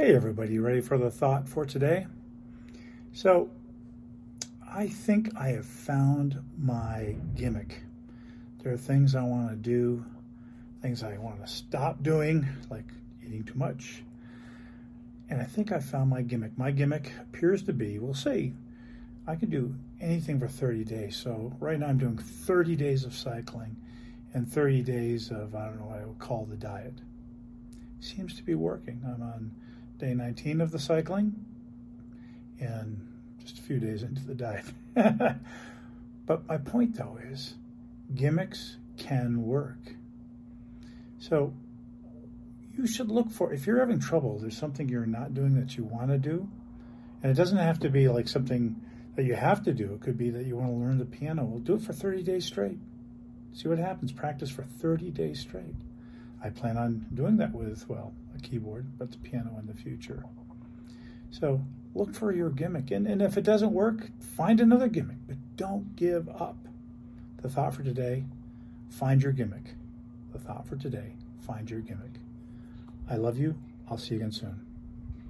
Hey, everybody, ready for the thought for today? So, I think I have found my gimmick. There are things I want to do, things I want to stop doing, like eating too much. And I think I found my gimmick. My gimmick appears to be, we'll see, I can do anything for 30 days. So, right now I'm doing 30 days of cycling and 30 days of, I don't know what I would call the diet. Seems to be working. I'm on day 19 of the cycling and just a few days into the diet. but my point though is gimmicks can work. So you should look for, if you're having trouble, there's something you're not doing that you want to do. And it doesn't have to be like something that you have to do. It could be that you want to learn the piano. Well, do it for 30 days straight. See what happens. Practice for 30 days straight. I plan on doing that with, well, a keyboard, but the piano in the future. So look for your gimmick. And, and if it doesn't work, find another gimmick, but don't give up. The thought for today find your gimmick. The thought for today find your gimmick. I love you. I'll see you again soon.